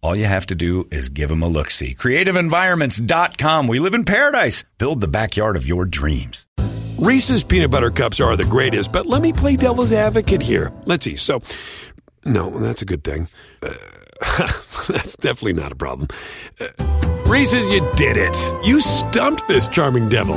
All you have to do is give them a look see. CreativeEnvironments.com. We live in paradise. Build the backyard of your dreams. Reese's peanut butter cups are the greatest, but let me play devil's advocate here. Let's see. So, no, that's a good thing. Uh, that's definitely not a problem. Uh, Reese's, you did it. You stumped this charming devil.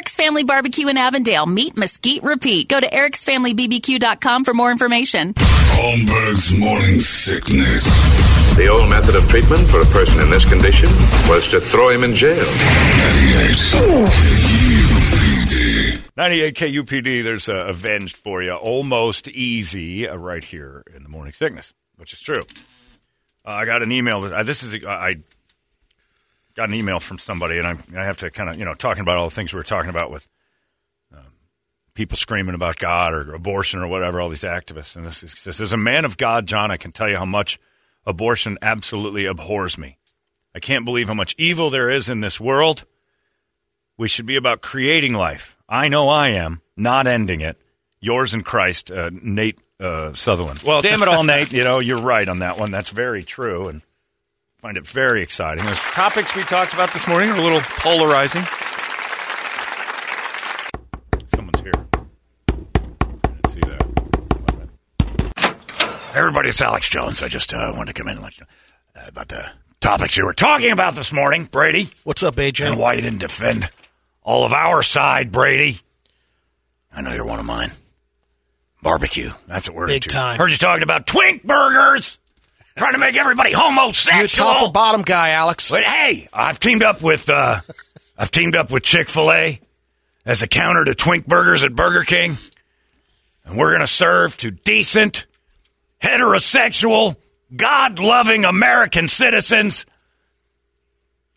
Eric's Family Barbecue in Avondale. Meat Mesquite Repeat. Go to ericsfamilybbq.com for more information. Holmberg's morning sickness. The old method of treatment for a person in this condition was to throw him in jail. 98 98 KUPD, there's uh, Avenged for you. Almost easy uh, right here in the morning sickness, which is true. Uh, I got an email. That, uh, this is, uh, I got an email from somebody, and I, I have to kind of, you know, talking about all the things we were talking about with um, people screaming about God or abortion or whatever, all these activists. And this is, this as a man of God, John, I can tell you how much abortion absolutely abhors me. I can't believe how much evil there is in this world. We should be about creating life. I know I am, not ending it. Yours in Christ, uh, Nate uh, Sutherland. Well, damn it all, Nate. You know, you're right on that one. That's very true. And find it very exciting. Those topics we talked about this morning are a little polarizing. Someone's here. I didn't see that. Everybody, it's Alex Jones. I just uh, wanted to come in and let you know uh, about the topics you were talking about this morning, Brady, What's up, AJ? and why you didn't defend all of our side, Brady. I know you're one of mine. Barbecue. That's what we're Big into. time. Heard you talking about twink burgers. Trying to make everybody homosexual. You a top or bottom guy, Alex? But hey, I've teamed up with uh, I've teamed up with Chick Fil A as a counter to Twink Burgers at Burger King, and we're going to serve to decent, heterosexual, God-loving American citizens.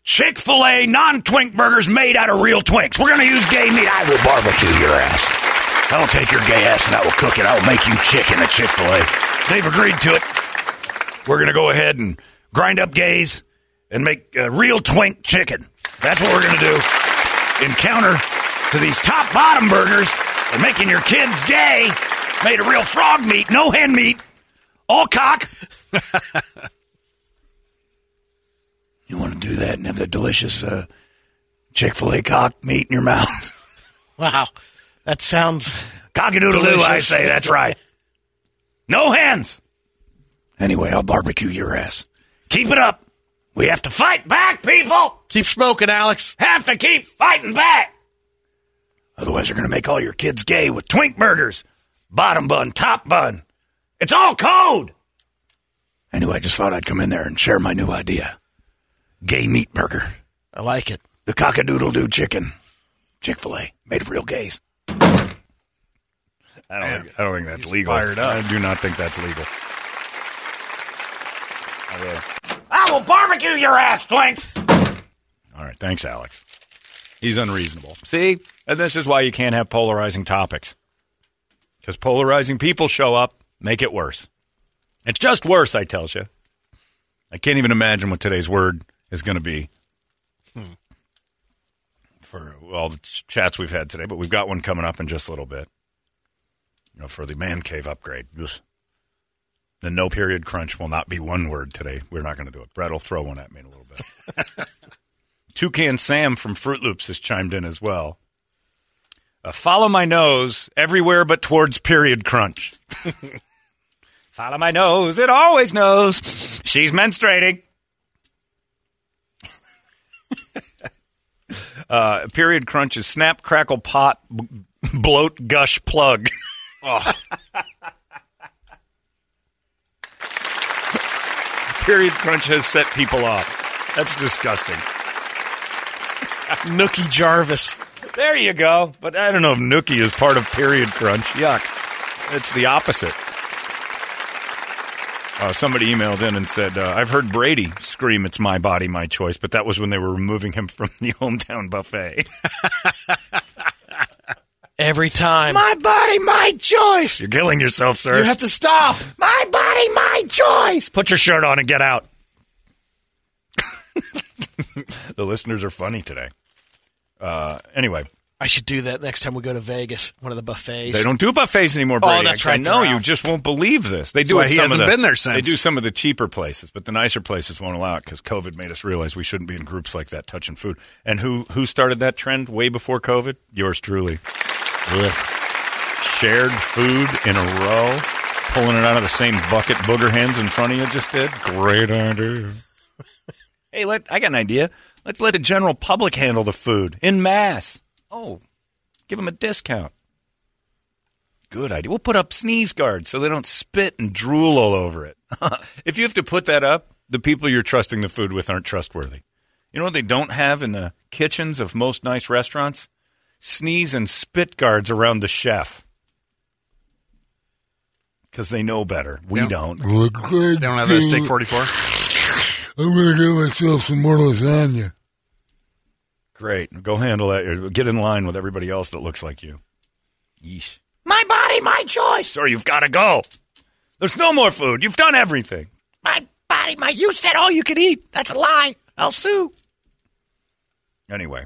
Chick Fil A non-Twink burgers made out of real Twinks. We're going to use gay meat. I will barbecue your ass. I will take your gay ass and I will cook it. I will make you chicken at Chick Fil A. They've agreed to it. We're going to go ahead and grind up gays and make uh, real twink chicken. That's what we're going to do. In counter to these top bottom burgers and making your kids gay, made of real frog meat, no hen meat, all cock. you want to do that and have that delicious uh, Chick fil A cock meat in your mouth? Wow, that sounds. Cockadoodle doo, I say. That's right. No hands. Anyway, I'll barbecue your ass. Keep it up. We have to fight back, people. Keep smoking, Alex. Have to keep fighting back. Otherwise, they're going to make all your kids gay with twink burgers, bottom bun, top bun. It's all code. Anyway, I just thought I'd come in there and share my new idea. Gay meat burger. I like it. The cockadoodle doo chicken. Chick fil A. Made of real gays. I don't, think, I don't think that's legal. fired up. I do not think that's legal. I will. I will barbecue your ass, twinks. All right. Thanks, Alex. He's unreasonable. See? And this is why you can't have polarizing topics. Because polarizing people show up, make it worse. It's just worse, I tells you. I can't even imagine what today's word is going to be hmm. for all the ch- chats we've had today, but we've got one coming up in just a little bit. You know, for the man cave upgrade. Ugh. The no period crunch will not be one word today. We're not going to do it. Brett will throw one at me in a little bit. Toucan Sam from Froot Loops has chimed in as well. Uh, follow my nose everywhere but towards period crunch. follow my nose, it always knows. She's menstruating. uh, period crunch is snap, crackle, pot, b- bloat, gush, plug. Period crunch has set people off. That's disgusting. Nookie Jarvis. There you go. But I don't know if Nookie is part of period crunch. Yuck. It's the opposite. Uh, somebody emailed in and said, uh, I've heard Brady scream, It's my body, my choice, but that was when they were removing him from the hometown buffet. Every time. my body, my choice. You're killing yourself, sir. you have to stop. my body, my choice. Put your shirt on and get out. the listeners are funny today. Uh, anyway, I should do that next time we go to Vegas, one of the buffets. They don't do buffets anymore, Oh, Brady. that's right, I know you just won't believe this. They do why it he hasn't of the, been there since. They do some of the cheaper places, but the nicer places won't allow it because COVID made us realize we shouldn't be in groups like that touching food. And who who started that trend way before COVID? Yours truly. Ugh. Shared food in a row, pulling it out of the same bucket booger hands in front of you just did. Great idea. hey, let I got an idea. Let's let the general public handle the food in mass. Oh, give them a discount. Good idea. We'll put up sneeze guards so they don't spit and drool all over it. if you have to put that up, the people you're trusting the food with aren't trustworthy. You know what they don't have in the kitchens of most nice restaurants? Sneeze and spit guards around the chef. Because they know better. We Yeah. don't. They don't have that steak 44? I'm gonna get myself some more lasagna. Great. Go handle that. Get in line with everybody else that looks like you. Yeesh. My body, my choice. Or you've got to go. There's no more food. You've done everything. My body, my. You said all you could eat. That's a lie. I'll sue. Anyway,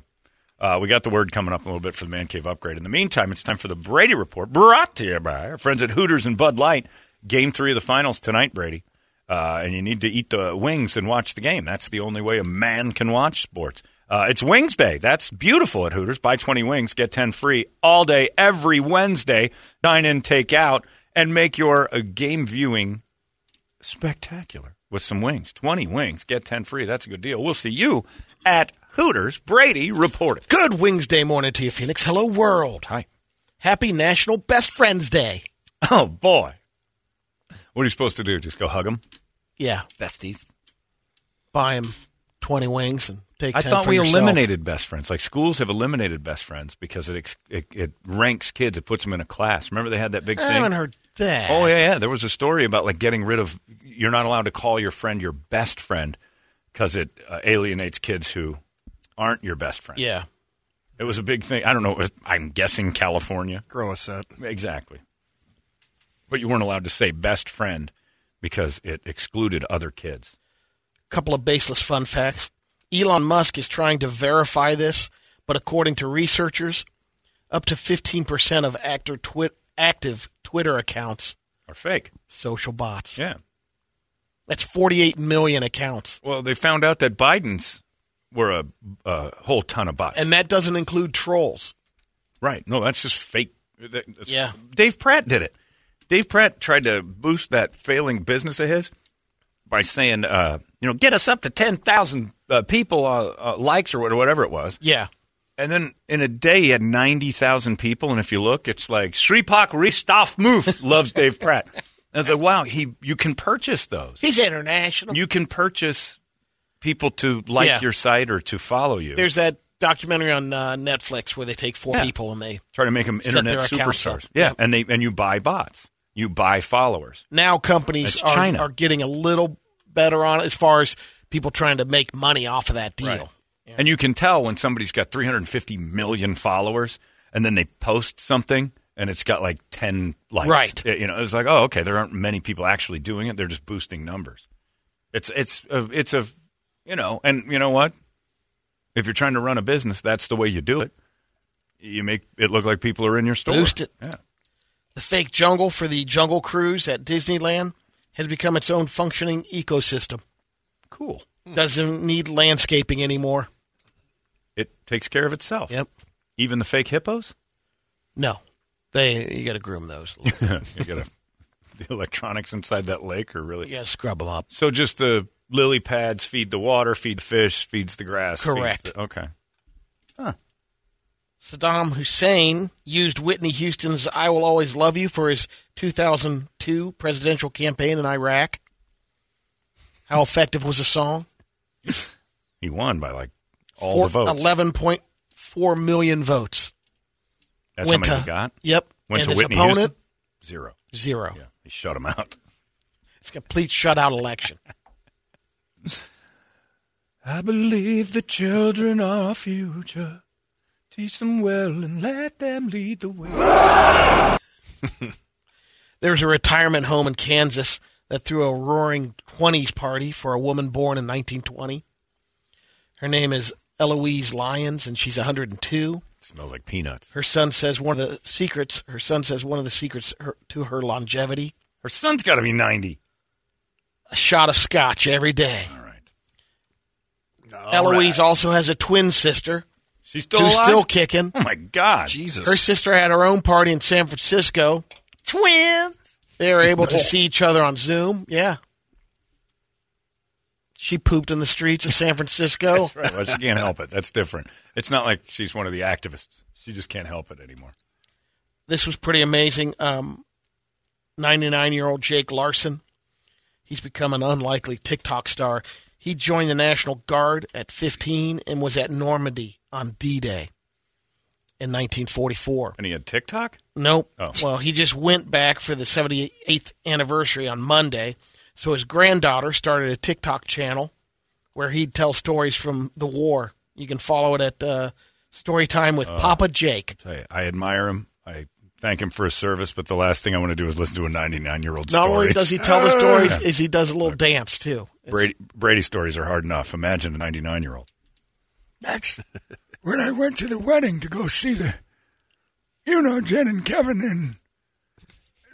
uh, we got the word coming up a little bit for the Man Cave upgrade. In the meantime, it's time for the Brady Report, brought to you by our friends at Hooters and Bud Light. Game three of the finals tonight, Brady. Uh, and you need to eat the wings and watch the game. That's the only way a man can watch sports. Uh, it's Wings Day. That's beautiful at Hooters. Buy 20 wings, get 10 free all day, every Wednesday. Dine in, take out, and make your uh, game viewing spectacular with some wings. 20 wings, get 10 free. That's a good deal. We'll see you at Hooters. Brady reported. Good Wednesday morning to you, Phoenix. Hello, world. Hi. Happy National Best Friends Day. Oh, boy. What are you supposed to do? Just go hug them? Yeah, Besties. buy him 20 wings and take I 10 thought we yourself. eliminated best friends. Like schools have eliminated best friends because it, it it ranks kids. It puts them in a class. Remember they had that big I thing. haven't heard that. Oh yeah, yeah. There was a story about like getting rid of. You're not allowed to call your friend your best friend because it uh, alienates kids who aren't your best friend. Yeah. It was a big thing. I don't know. It was, I'm guessing California. Grow a set. Exactly. But you weren't allowed to say best friend because it excluded other kids. A couple of baseless fun facts. Elon Musk is trying to verify this, but according to researchers, up to 15% of actor twit- active Twitter accounts are fake. social bots. Yeah. That's 48 million accounts. Well, they found out that Biden's were a, a whole ton of bots. And that doesn't include trolls. Right. No, that's just fake. That's- Yeah. Dave Pratt did it. Dave Pratt tried to boost that failing business of his by saying, uh, you know, get us up to 10,000 uh, people uh, uh, likes or whatever it was. Yeah. And then in a day, he had 90,000 people. And if you look, it's like Sripak Ristaf Moof loves Dave Pratt. And it's like, wow, he you can purchase those. He's international. You can purchase people to like Yeah. your site or to follow you. There's that documentary on uh, Netflix where they take four Yeah. people and they Try to make them internet superstars. up. Yeah, and they and you buy bots. You buy followers. now companies are, China. are getting a little better on it as far as people trying to make money off of that deal. Right. And you can tell when somebody's got 350 million followers and then they post something and it's got like 10 likes. Right. You know, it's like, oh, okay, there aren't many people actually doing it. They're just boosting numbers. It's it's a, it's a you know, and you know what? If you're trying to run a business, that's the way you do it. You make it look like people are in your store. Boost it. Yeah. The fake jungle for the Jungle Cruise at Disneyland has become its own functioning ecosystem. Cool. Hmm. Doesn't need landscaping anymore. It takes care of itself. Yep. Even the fake hippos? No, they you got to groom those. you got to the electronics inside that lake are really Yeah, scrub them up. So just the lily pads feed the water, feed the fish, feeds the grass. Correct. the- okay. Saddam Hussein used Whitney Houston's "I Will Always Love You" for his 2002 presidential campaign in Iraq. How effective was the song? He won by like all Four- the votes. 11.4 million votes. That's went how many to- he got. Yep. Went and to Whitney opponent, Houston. Zero. zero. Yeah, he shut him out. It's a complete shutout election. I believe the children are our future. Teach them well and let them lead the way. There was a retirement home in Kansas that threw a roaring 20s party for a woman born in 1920. Her name is Eloise Lyons, and she's 102. smells like peanuts. Her son says one of the secrets. Her son says one of the secrets her, to her longevity: Her son's got to be 90. A shot of scotch every day. All right. Eloise also has a twin sister She's still who's alive? still kicking. Oh, my God. Jesus. Her sister had her own party in San Francisco. Twins. They were able to see each other on Zoom. Yeah. She pooped in the streets of San Francisco. Right. Well, she can't help it. That's different. It's not like she's one of the activists. She just can't help it anymore. this was pretty amazing. Um, 99 year old Jake Larson. He's become an unlikely TikTok star. He joined the National Guard at 15 and was at Normandy on D Day in 1944. And he had TikTok? Nope. Oh. Well, he just went back for the 78th anniversary on Monday. So his granddaughter started a TikTok channel where he'd tell stories from the war. You can follow it at uh, Storytime with Papa Jake. You, I admire him. I thank him for his service, but the last thing I want to do is listen to a 99 year old Not story. only does he tell the stories, is he does a little dance too. Brady, Brady stories are hard enough. Imagine a 99 year old. That's when I went to the wedding to go see the, you know, Jen and Kevin. And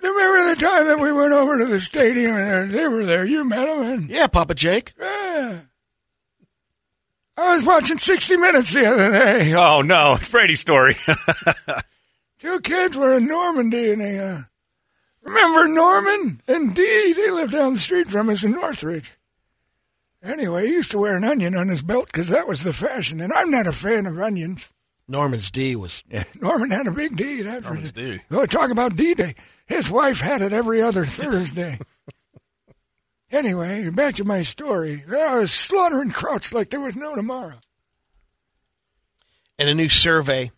remember the time that we went over to the stadium and they were there? You met them, and Yeah, Papa Jake. yeah. I was watching 60 Minutes the other day. Oh, no. It's Brady's story. Two kids were in Normandy, and they, uh, remember Norman Indeed, he lived down the street from us in Northridge. Anyway, he used to wear an onion on his belt because that was the fashion, and I'm not a fan of onions. Norman's D was. Yeah, Norman had a big D. That's Norman's D. Oh, talk about D Day. His wife had it every other Thursday. anyway, back to my story. I was slaughtering krauts like there was no tomorrow. And a new survey,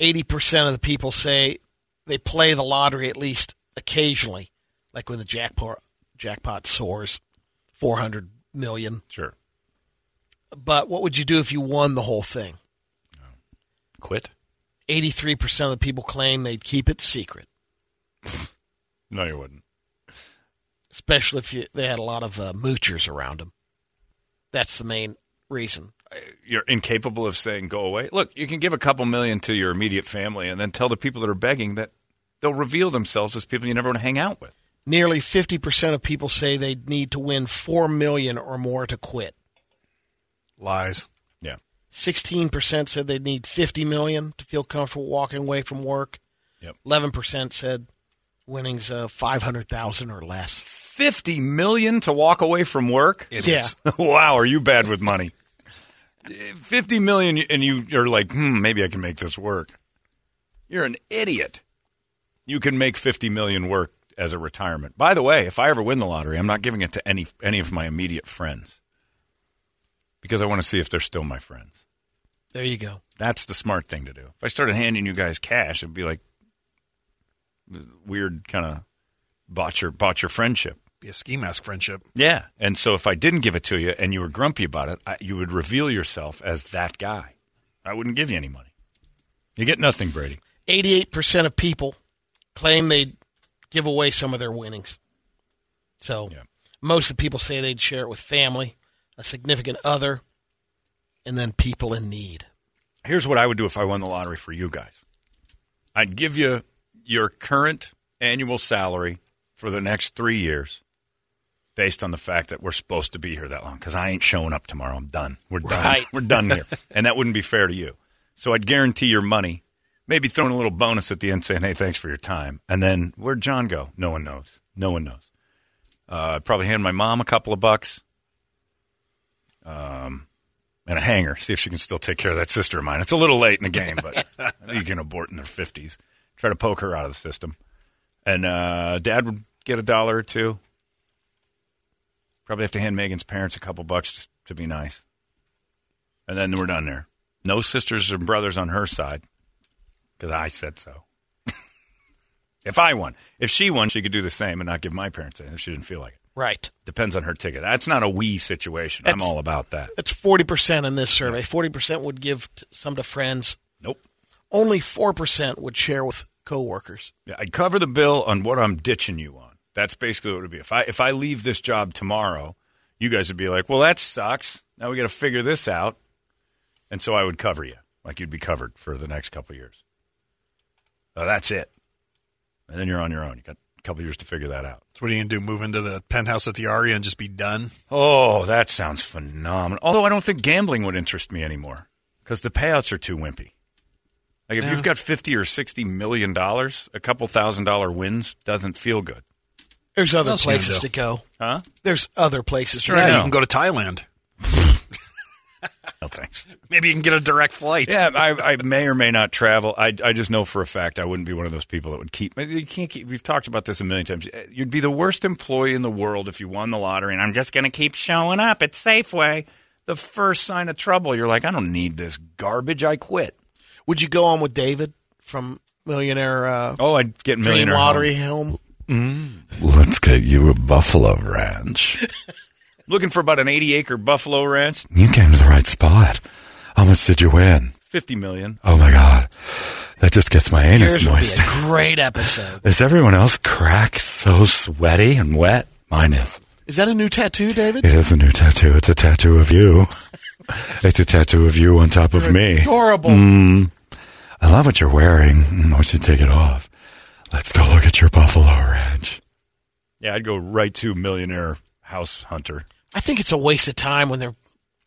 80% of the people say they play the lottery at least occasionally, like when the jackpot jackpot soars 400 million. sure. But what would you do if you won the whole thing? Quit? 83% of the people claim they'd keep it secret, No, you wouldn't. especially if you, they had a lot of uh, moochers around them. That's the main reason. You're incapable of saying go away. Look, you can give a couple million to your immediate family and then tell the people that are begging that they'll reveal themselves as people you never want to hang out with. Nearly 50% of people say they'd need to win 4 million or more to quit. Lies. Yeah. 16% said they'd need 50 million to feel comfortable walking away from work. Yep. 11% said winnings uh, of 500,000 or less. 50 million to walk away from work? Idiots. wow, are you bad with money? 50 million and you, you're like, hmm, maybe I can make this work. You're an idiot. You can make 50 million work as a retirement. By the way, if I ever win the lottery, I'm not giving it to any any of my immediate friends. Because I want to see if they're still my friends. There you go. That's the smart thing to do. If I started handing you guys cash, it'd be like weird kind of bought your bought your friendship. Be a ski mask friendship. Yeah. And so if I didn't give it to you and you were grumpy about it, I, you would reveal yourself as that guy. I wouldn't give you any money. You get nothing, Brady. 88% of people claim they'd give away some of their winnings. So Yeah. most of the people say they'd share it with family, a significant other, and then people in need. Here's what I would do if I won the lottery for you guys I'd give you your current annual salary for the next three years based on the fact that we're supposed to be here that long because I ain't showing up tomorrow. I'm done. We're done. Right. We're done here. and that wouldn't be fair to you. So I'd guarantee your money, maybe throwing a little bonus at the end saying, hey, thanks for your time. And then where'd John go? No one knows. No one knows. Uh, I'd probably hand my mom a couple of bucks. Um, and a hanger. See if she can still take care of that sister of mine. It's a little late in the game, but I think you can abort in their fifties. Try to poke her out of the system. And uh, Dad would get a dollar or two. Probably have to hand Megan's parents a couple bucks just to be nice. And then we're done there. No sisters or brothers on her side because I said so. if I won, if she won, she could do the same and not give my parents anything if she didn't feel like it. Right. Depends on her ticket. That's not a we situation. I'm all about that. That's 40% in this survey. 40% would give some to friends. Nope. Only 4% would share with coworkers. Yeah, I'd cover the bill on what I'm ditching you on. That's basically what it would be. If I if I leave this job tomorrow, you guys would be like, "Well, that sucks. Now we got to figure this out." And so I would cover you, like you'd be covered for the next couple of years. So that's it. And then you're on your own. You got a couple of years to figure that out. So what are you gonna do? Move into the penthouse at the Aria and just be done? Oh, that sounds phenomenal. Although I don't think gambling would interest me anymore because the payouts are too wimpy. Like if Yeah. you've got fifty or sixty million dollars, a couple thousand dollar wins doesn't feel good, There's other else places to go. huh? There's other places to Yeah, go. you can go to Thailand. No thanks. Maybe you can get a direct flight. Yeah, I, I may or may not travel. I, I just know for a fact I wouldn't be one of those people that would keep. You can't keep. We've talked about this a million times. You'd be the worst employee in the world if you won the lottery, and I'm just going to keep showing up at Safeway. The first sign of trouble, you're like, I don't need this garbage. I quit. Would you go on with David from Millionaire uh, Oh, I'd get Dream millionaire Lottery Home? Let's get you a buffalo ranch. Looking for about an 80 acre buffalo ranch, You came to the right spot. How much did you win? 50 million. Oh my god. That just gets my anus Yours would be moist. a great episode. Is everyone else crack so sweaty and wet? Mine is. Is that a new tattoo, David? It is a new tattoo. It's a tattoo of you. it's a tattoo of you on top of me. Adorable. Mm. I love what you're wearing. Mm, I should take it off. Let's go look at your buffalo ranch. Yeah, I'd go right to millionaire house hunter. I think it's a waste of time when they're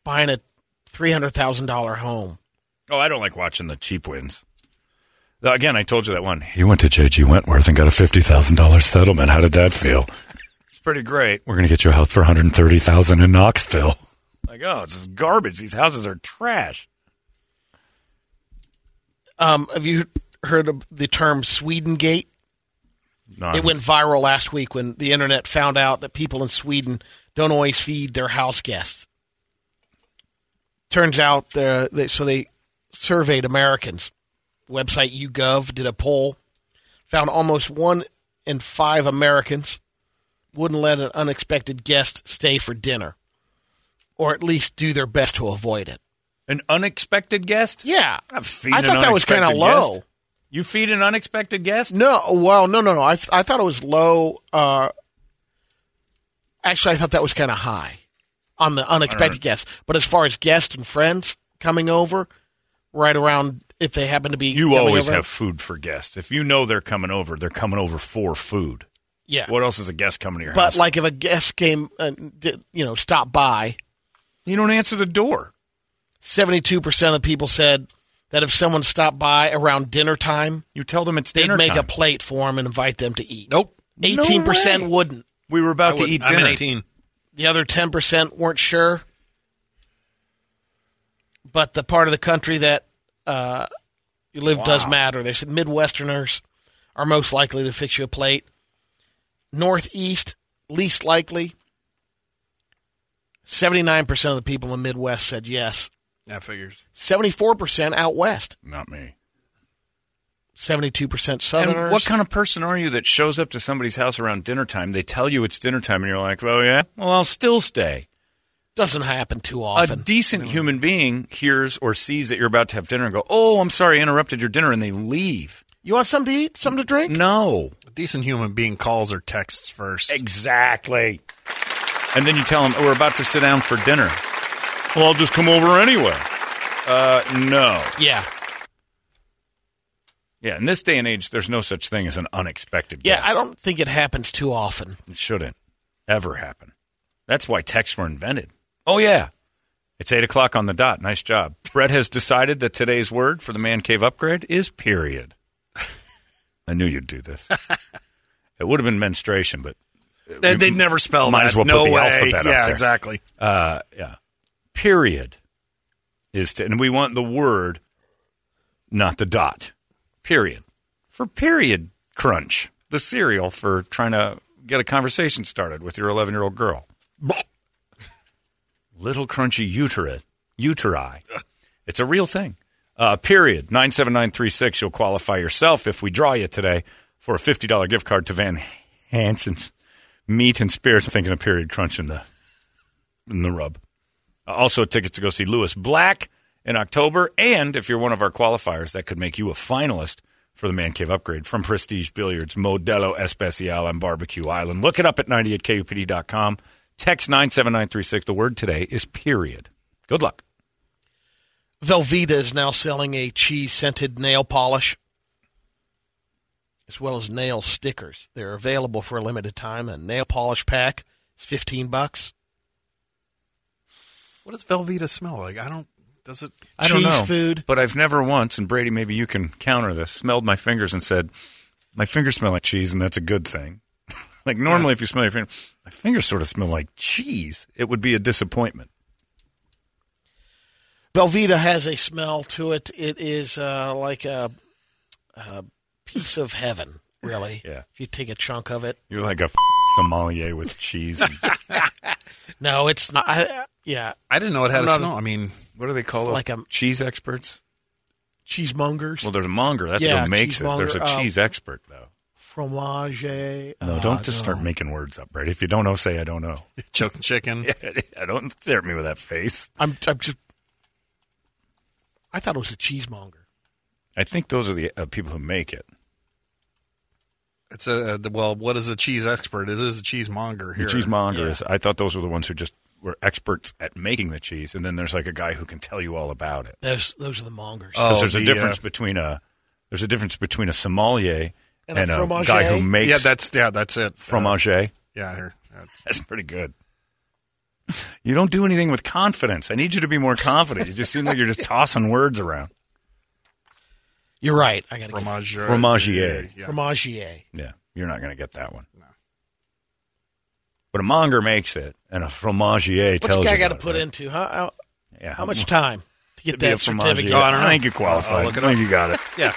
buying a three hundred thousand dollar home. Oh, I don't like watching the cheap wins. Again, I told you that one. He went to J.G. Wentworth and got a $50,000 settlement. How did that feel? It's pretty great. We're going to get you a house for 130000 in Knoxville. Like, oh, it's just garbage. These houses are trash. Um, have you heard of the term Sweden Gate? No, It went viral last week when the internet found out that people in Sweden don't always feed their house guests. Turns out, uh, they're- so they surveyed Americans. Website YouGov did a poll, found almost one in five Americans wouldn't let an unexpected guest stay for dinner, or at least do their best to avoid it. An unexpected guest? Yeah, I thought that was kind of low. Guest. You feed an unexpected guest? No, well, no, no, no. I I thought it was low. Uh, actually, I thought that was kind of high on the unexpected guests. But as far as guests and friends coming over, right around if they happen to be, You always over- have food for guests. If you know they're coming over, they're coming over for food. yeah. What else is a guest coming to your but house? like if a guest came, uh, did, you know, stopped by, you don't answer the door. seventy-two percent of the people said that if someone stopped by around dinner time, You tell them it's they'd dinner make time. a plate for them and invite them to eat. Nope. Eighteen percent way. wouldn't. we were I about to wouldn't. eat I'm dinner. 18. The other 10% weren't sure. But the part of the country that uh, you live does matter. They said Midwesterners are most likely to fix you a plate. Northeast, least likely. 79% of the people in the Midwest said yes. That figures. 74% out west. Not me. Seventy-two percent Southerners. And what kind of person are you that shows up to somebody's house around dinner time? They tell you it's dinner time, and you're like, "Oh yeah, well I'll still stay." doesn't happen too often. A often? decent human being hears or sees that you're about to have dinner and go, "Oh, I'm sorry, I interrupted your dinner," and they leave. you want something to eat? Something to drink? No, A decent human being calls or texts first. exactly. And then you tell them, oh, "We're about to sit down for dinner." Well, I'll just come over anyway. Uh, no. Yeah, Yeah, in this day and age, there's no such thing as an unexpected yeah. guest. I don't think it happens too often. It shouldn't ever happen. That's why texts were invented. Oh, yeah. It's 8 o'clock on the dot. Nice job. Brett has decided that today's word for the man cave upgrade is period. I knew you'd do this. it would have been menstruation, but They, would never spell Might that. as well no put the way. alphabet up yeah, there. exactly. uh, yeah. Period is to, and we want the word, not the dot. Period. For period crunch, the cereal for trying to get a conversation started with your 11 year old girl. Little crunchy uteri. Uteri. It's a real thing. Uh, period. 97936. You'll qualify yourself if we draw you today for a $50 gift card to Van Hansen's Meat and Spirits. I'm thinking of period crunch in the, in the rub. Also, tickets to go see Lewis Black in October. And if you're one of our qualifiers, that could make you a finalist for the Man Cave upgrade from Prestige Billiards, Modelo Especial on Barbecue Island. Look it up at 98kupd.com. Text 97936. The word today is period. Good luck. Velveeta is now selling a cheese scented nail polish as well as nail stickers. They're available for a limited time. A nail polish pack is 15 bucks. What does Velveeta smell like? I don't. Does it? I don't Cheese know. food. But I've never once, and Brady, maybe you can counter this, smelled my fingers and said, My fingers smell like cheese, and that's a good thing. like normally, if you smell your fingers, my fingers sort of smell like cheese. It would be a disappointment. Velveeta has a smell to it. It is uh, like a, a piece of heaven, really. Yeah. If you take a chunk of it. You're like a f- sommelier with cheese. No, it's not. I, yeah, I didn't know it had I'm a smell. I mean, what do they call Like like a- cheese experts? cheesemongers. Well, there's a monger. That's Yeah, who makes it. There's a cheesemonger, um, cheese expert, though. fromage. No, uh, don't just start making words up, Brady. If you don't know, say I don't know. choking chicken. I don't stare at me with that face. I'm, I'm just. I thought it was a cheesemonger. I think those are the uh, people who make it. It's a well. What is a cheese expert? It is a cheesemonger The here. cheesemonger Yeah. is. I thought those were the ones who just were experts at making the cheese, and then there's like a guy who can tell you all about it. Those those are the mongers. Oh, Because there's a difference uh, between a there's a difference between a sommelier And a and, a, fromager? guy who makes Yeah, that's yeah, that's it. Uh, fromage. yeah, here. That's- That's pretty good. You don't do anything with confidence. I need you to be more confident. You just seem like you're just tossing words around. You're right. I got to Fromage. Fromagier. Yeah. Fromagier. Yeah, you're not going to get that one. No. But a monger makes it, and a fromagier What's tells the guy got to put it. into? How, how, Yeah, how much time to get to that certificate? Oh, I don't know. think you qualify. I'll look I think you got it. Yeah.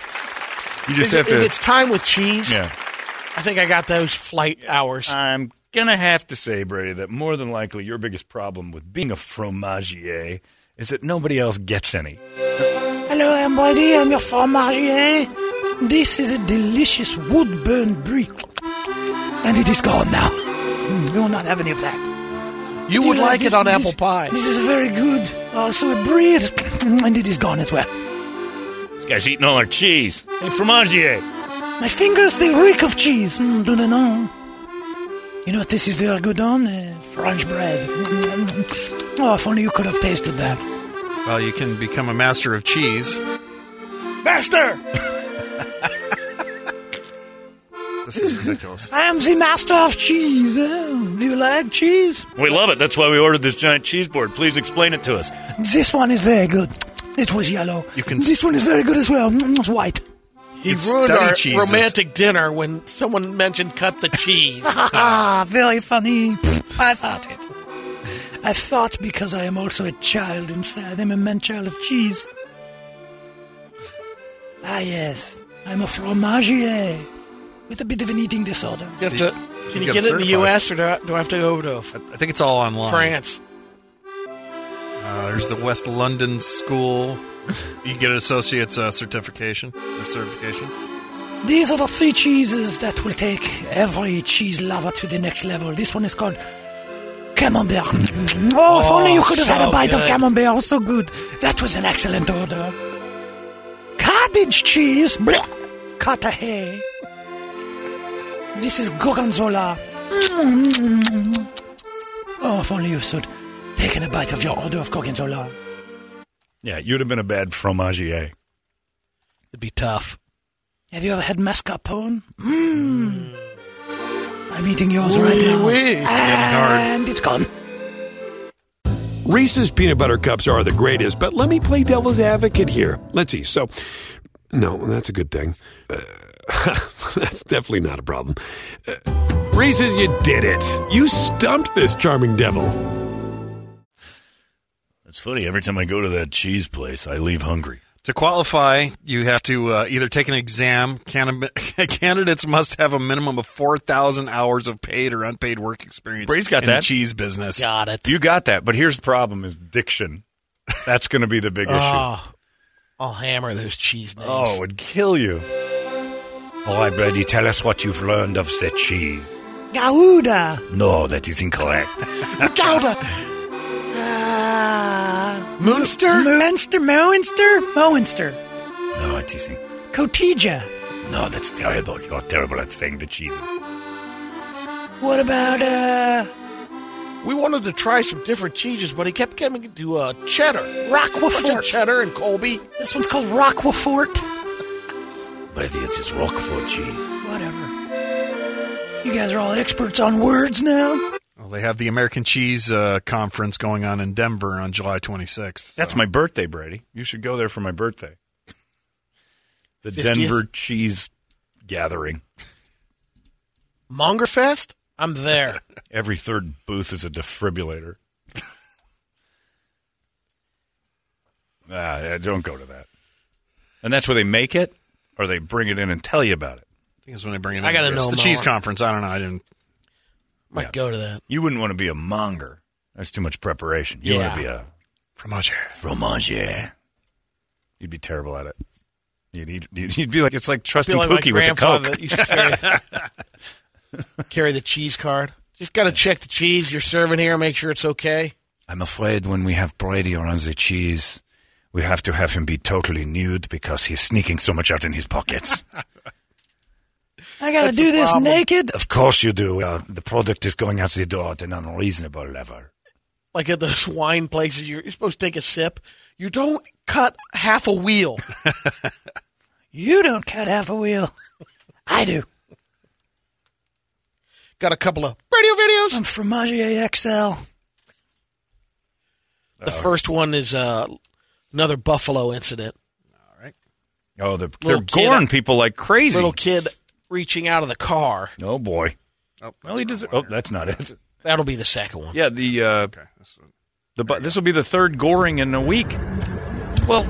You just If, have if to. it's time with cheese, yeah. I think I got those flight hours. I'm gonna have to say, Brady, that more than likely your biggest problem with being a fromagier is that nobody else gets any. Hello, I'm I'm your fromagier. This is a delicious wood-burned brie. And it is gone now. Mm, we will not have any of that. you Do would like this- it on this- apple pie. This is very good. Also a brie. And it is gone as well. This guy's eating all our cheese. Hey, fromagier. My fingers, they reek of cheese. Mm, do they know? You know what this is very good on? Uh, French bread. Mm, Oh, if only you could have tasted that. Well, you can become a master of cheese. Master! This is ridiculous. I am the master of cheese. Oh, do you like cheese? We love it. That's why we ordered this giant cheese board. Please explain it to us. This one is very good. It was yellow. You can This one is very good as well. Mm, It's white. He It's ruined our cheeses. romantic dinner when someone mentioned cut the cheese. Ah, very funny. I thought it. I thought because I am also a child inside. I'm a man child of cheese. Ah, yes. I'm a fromagier with a bit of an eating disorder. You have to- can you get get it in the. U.S. or do I, do I have to go to I think it's all online. France? Uh, there's the West London School. You can get an associate's uh, certification or certification. These are the three cheeses that will take every cheese lover to the next level. This one is called Camembert. Oh, if only you could have had a bite of. Camembert. Oh, so good. That was an excellent order. Cottage cheese. Blech. Cartagena. This is Gorgonzola. Mm. Oh, if only you should taken a bite of your order of Gorgonzola. Yeah, you'd have been a bad fromagier. It'd be tough. Have you ever had mascarpone? Mmm. I'm eating yours right now. And it's gone. Reese's peanut butter cups are the greatest, but let me play devil's advocate here. Let's see. So, no, that's a good thing. Uh, that's definitely not a problem. Uh, Reese's, you did it. You stumped this charming devil. It's funny. Every time I go to that cheese place, I leave hungry. To qualify, you have to uh, either take an exam. Can- candidates must have a minimum of 4,000 hours of paid or unpaid work experience Brady's got in the that. cheese business. Got it. You got that, but here's the problem: is diction. That's going to be the big issue. Oh, I'll hammer those cheese names. Oh, it would kill you. All right, Brady, tell us what you've learned of the cheese. Gouda. No, that is incorrect. Gouda. Ah. Munster? Munster, Moenster, Moenster. no, it isn't. Cotija. No, that's terrible. You're terrible at saying the cheeses. What about, uh, We wanted to try some different cheeses, but he kept coming to uh, cheddar. Bunch of Roquefort? cheddar and Colby. This one's called Roquefort. Brady, it's just Roquefort cheese. Whatever. You guys are all experts on words now. Well, they have the American Cheese uh, Conference going on in Denver on July 26th. That's my birthday, Brady. You should go there for my birthday. The 50th? Denver cheese gathering. Mongerfest? I'm there. Every third booth is a defibrillator. ah, yeah, don't go to that. And that's where they make it, or they bring it in and tell you about it. I think it's when they bring it in. I gotta It's know the cheese conference. I don't know. I didn't. Might Yeah. go to that. You wouldn't want to be a monger. That's too much preparation. You want to be a fromager. fromager. You'd be terrible at it. You'd, you'd, you'd you'd be like it's like trusting like Pookie with the coke. used carry, carry the cheese card. Just got to check the cheese you're serving here, make sure it's okay. I'm afraid when we have Brady around the cheese, we have to have him be totally nude because he's sneaking so much out in his pockets. I gotta That's do this problem. naked. of course you do. Uh, the product is going out the door at an unreasonable level. Like at those wine places, you're, you're supposed to take a sip. You don't cut half a wheel. You don't cut half a wheel. I do. got a couple of radio videos. I'm Fromagier XL. The first one is uh, another Buffalo incident. All right. Oh, they're, they're goring people like crazy. Little kid reaching out of the car. Oh boy. Oh, well, he does. Oh, that's not it. That'll be the second one. Yeah, the uh, the bu- this will be the third goring in a week. Well,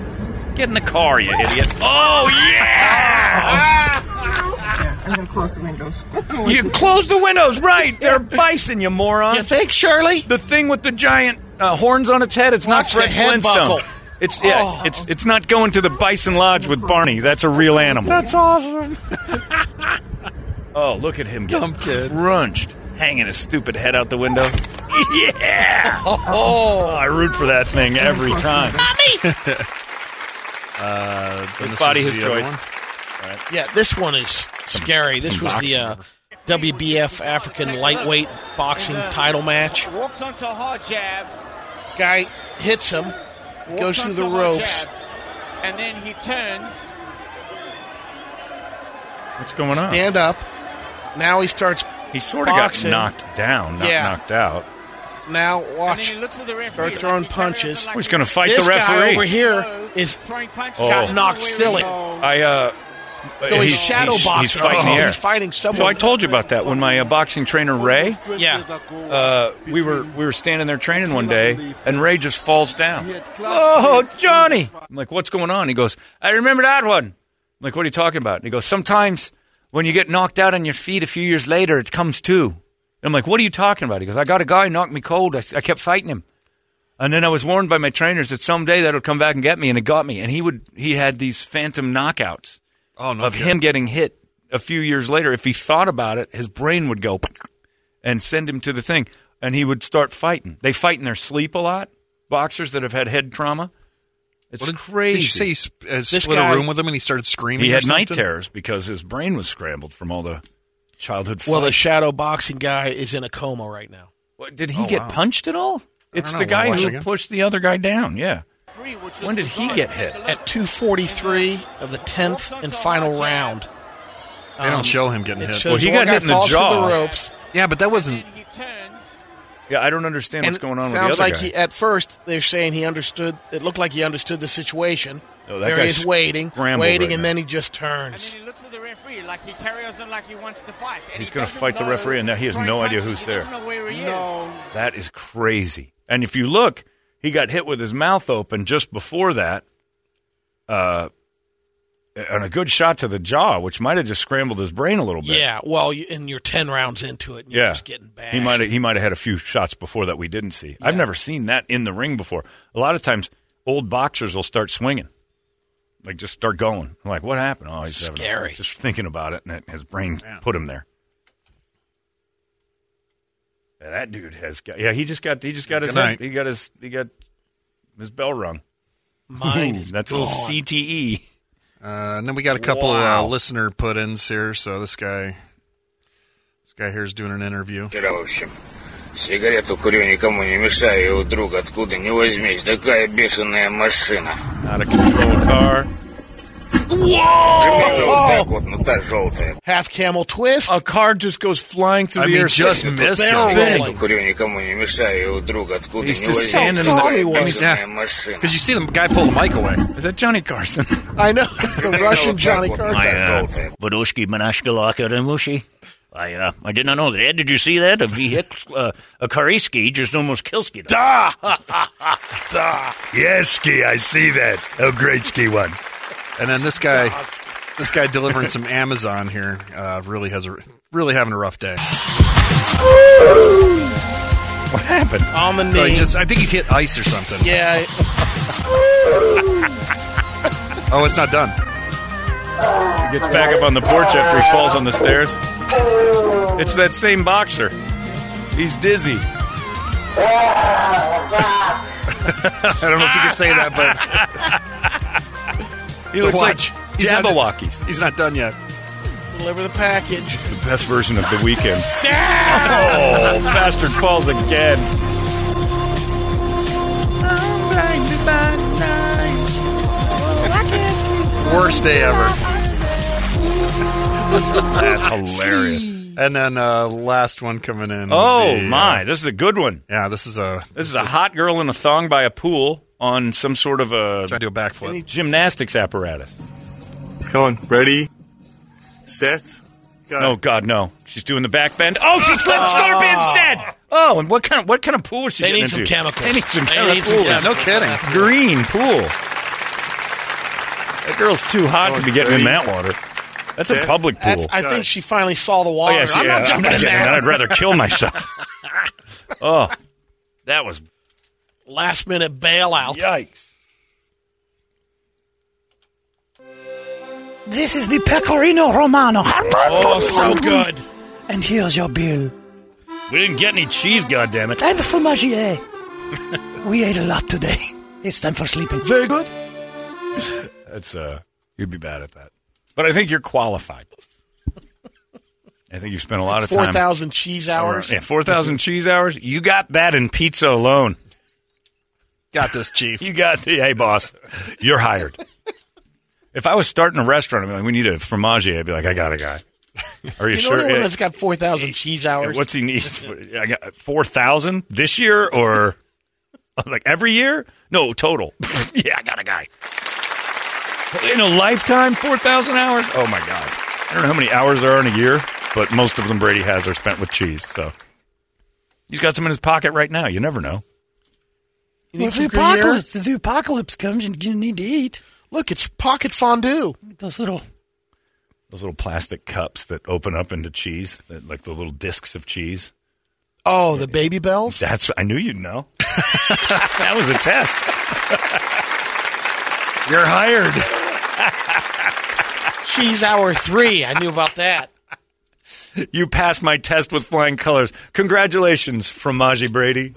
get in the car, you idiot. Oh yeah! I'm gonna close the windows. You close the windows, right? They're bison, you moron. You think, Shirley? The thing with the giant uh, horns on its head, it's not Watch the Fred head Flintstone. buckle. It's yeah, Oh. it's it's not going to the Bison Lodge with Barney. That's a real animal. That's awesome. oh, look at him get Dumb kid. crunched, hanging his stupid head out the window. yeah. Oh, I root for that thing every time. Uh, His this body, is his the other choice. one. yeah. This one is scary. This some was the uh, WBF African lightweight boxing title match. Walks onto a hard jab. Guy hits him, walks goes through onto the a hard ropes. jab, and then he turns. What's going on? Stand up. Now he starts. He sort of got boxing. knocked down, not Yeah. knocked out. Now And then watch. he looks at the referee. Start like throwing he's carrying punches. something like He's going to fight This the guy referee. over here is throwing punches. Oh. got knocked silly. I uh. So he's, shadow he's, boxing. He's fighting the air. He's fighting someone. So I told you about that when my uh, boxing trainer Ray. yeah. Uh, we were we were standing there training one day, and Ray just falls down. Oh, Johnny! I'm like, what's going on? He goes, I remember that one. I'm like, what are you talking about? And he goes, sometimes when you get knocked out on your feet a few years later, it comes to. I'm like, what are you talking about? He goes, I got a guy who knocked me cold. I, I kept fighting him. And then I was warned by my trainers that someday that'll come back and get me, and it got me. And he would he had these phantom knockouts Oh no! of him getting hit a few years later, if he thought about it, his brain would go and send him to the thing, and he would start fighting. They fight in their sleep a lot. Boxers that have had head trauma. It's What did- crazy. Did you say he uh, This split guy- a room with him and he started screaming? he or had night terrors because his brain was scrambled from all the childhood. Well, the fights. shadow boxing guy is in a coma right now. What, did he Oh, get wow. punched at all? It's know. the guy who again? pushed the other guy down. Yeah. Three, which was When did he get hit? At 243 of the 10th and final round. They don't show him getting hit. shows Well, he got hit in the jaw. the ropes. Yeah, but that wasn't. And he turns. Yeah, I don't understand what's and going on with the sounds other like guy. he at first they're saying he understood it looked like he understood the situation Oh, that there he is waiting waiting right and now. then he just And turns then he looks at the referee like he carries on like he wants to fight. And He's he gonna fight the referee, and now he has no idea who's He there. doesn't know where he no That is crazy. And if you look, he got hit with his mouth open just before that, uh, and a good shot to the jaw, which might have just scrambled his brain a little bit. yeah well you, and you're 10 rounds into it and you're yeah. just getting bashed he might have he might have had a few shots before that we didn't see. I've never seen that in the ring before. A lot of times, old boxers will start swinging, like just start going. I'm like, what happened? Oh, he's having a- Scary. just thinking about it, and it, his brain put him there. Yeah, that dude has got. Yeah, he just got. He just got his. Good night. He got his. He got his bell rung. mine Ooh, is that's a little. CTE. Uh, and then we got a couple Wow. uh, listener put-ins here. So this guy, this guy here is doing an interview. Вчера, в общем, сигарету курю, никому не мешаю, и вдруг откуда ни возьмись, такая бешеная машина. Out of control car. Примерно вот так вот, ну та желтая. half camel twist A car just goes flying through I the mean, air. just so- missed barrel him. Big. rolling. Курю, никому не мешаю, и вдруг откуда He's ни just возьмись, standing in the- такая Hollywood. бешеная Yeah. машина. Because you see the guy pull the mic away. Is that Johnny Carson? I know it's the Russian Johnny вот, ну Carter та желтая. Vadoshki Manashkalaka Mushi. I uh, I did not know that. Did you see that? A vehicle, uh, a Kariski just almost Kilski. da Yes, Ski, I see that. Oh, great Ski one. And then this guy, this guy delivering some Amazon here, uh, really has a really having a rough day. What happened? on the knee So he just, I think he hit ice or something. yeah Oh, it's not done. He gets back up on the porch after he falls on the stairs. It's that same boxer. He's dizzy. I don't know if you can say that, but He So looks watch. like He's not- Jabberwockies. he's not done yet. deliver the package The best version of the weekend. Oh, bastard falls again. Worst day ever. That's hilarious. And then uh, last one coming in. Oh the, uh, my, this is a good one. yeah, this is a This is a hot girl in a thong by a pool on some sort of a trying to do a backflip. gymnastics apparatus. Come on, ready, set, go. Oh God, no! She's doing the back bend. Oh, she slipped. Scorpion's oh. dead. Oh, and what kind of what kind of pool is she They getting need some into? chemicals. They need some They chemicals. need some No kidding. Green pool. That girl's too hot to be getting in that water. That's a public pool. That's, I think she finally saw the oh water yes, I'm yeah. not jumping I'm in there that. I'd rather kill myself. oh, that was last minute bailout yikes. This is the Pecorino Romano. oh so good And here's your bill. We didn't get any cheese. God damn it! And the fromager. we ate a lot today. It's time for sleeping. very good That's uh, you'd be bad at that. But I think you're qualified. I think you've spent a lot of time. 4,000 cheese hours Yeah, four thousand cheese hours. You got that in pizza alone. Got this, chief. You got the hey boss. You're hired. If I was starting a restaurant, I'd be like, we need a fromager. I'd be like, I got a guy. Are you, you sure? know the one that's got four thousand cheese hours What's he need? I got four thousand this year, or like every year? No, total. yeah, I got a guy. In a lifetime, four thousand hours. Oh my god! I don't know how many hours there are in a year, but most of them Brady has are spent with cheese. So he's got some in his pocket right now. You never know. You Well, if the apocalypse, if the apocalypse comes, you, you need to eat. Look, it's pocket fondue. Those little Those little plastic cups that open up into cheese, that, like the little discs of cheese. Oh, the Babybels? That's I knew you'd know. that was a test. You're hired. Cheese Hour 3. I knew about that. You passed my test with flying colors. Congratulations, Fromage Brady.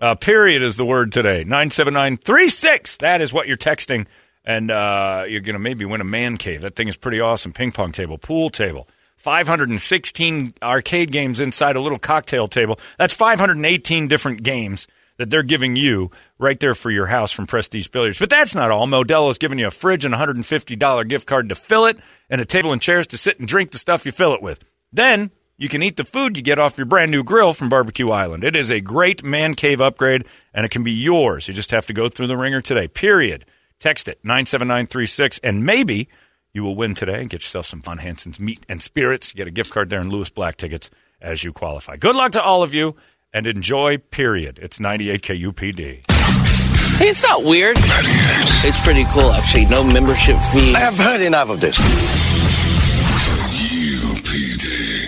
Uh, period is the word today. 97936. That is what you're texting. And uh, you're going to maybe win a man cave. That thing is pretty awesome. Ping pong table, pool table. 516 arcade games inside a little cocktail table. That's 518 different games that they're giving you right there for your house from Prestige Billiards. But that's not all. Modelo's giving you a fridge and a $150 gift card to fill it and a table and chairs to sit and drink the stuff you fill it with. Then you can eat the food you get off your brand new grill from Barbecue Island. It is a great man cave upgrade and it can be yours. You just have to go through the wringer today. Period. Text it 97936 and maybe you will win today and get yourself some Von Hanson's meat and spirits. You get a gift card there and Lewis Black tickets as you qualify. Good luck to all of you and enjoy, period. It's 98 KUPD. Hey, it's not weird. It's pretty cool, actually. No membership fee. I have heard enough of this.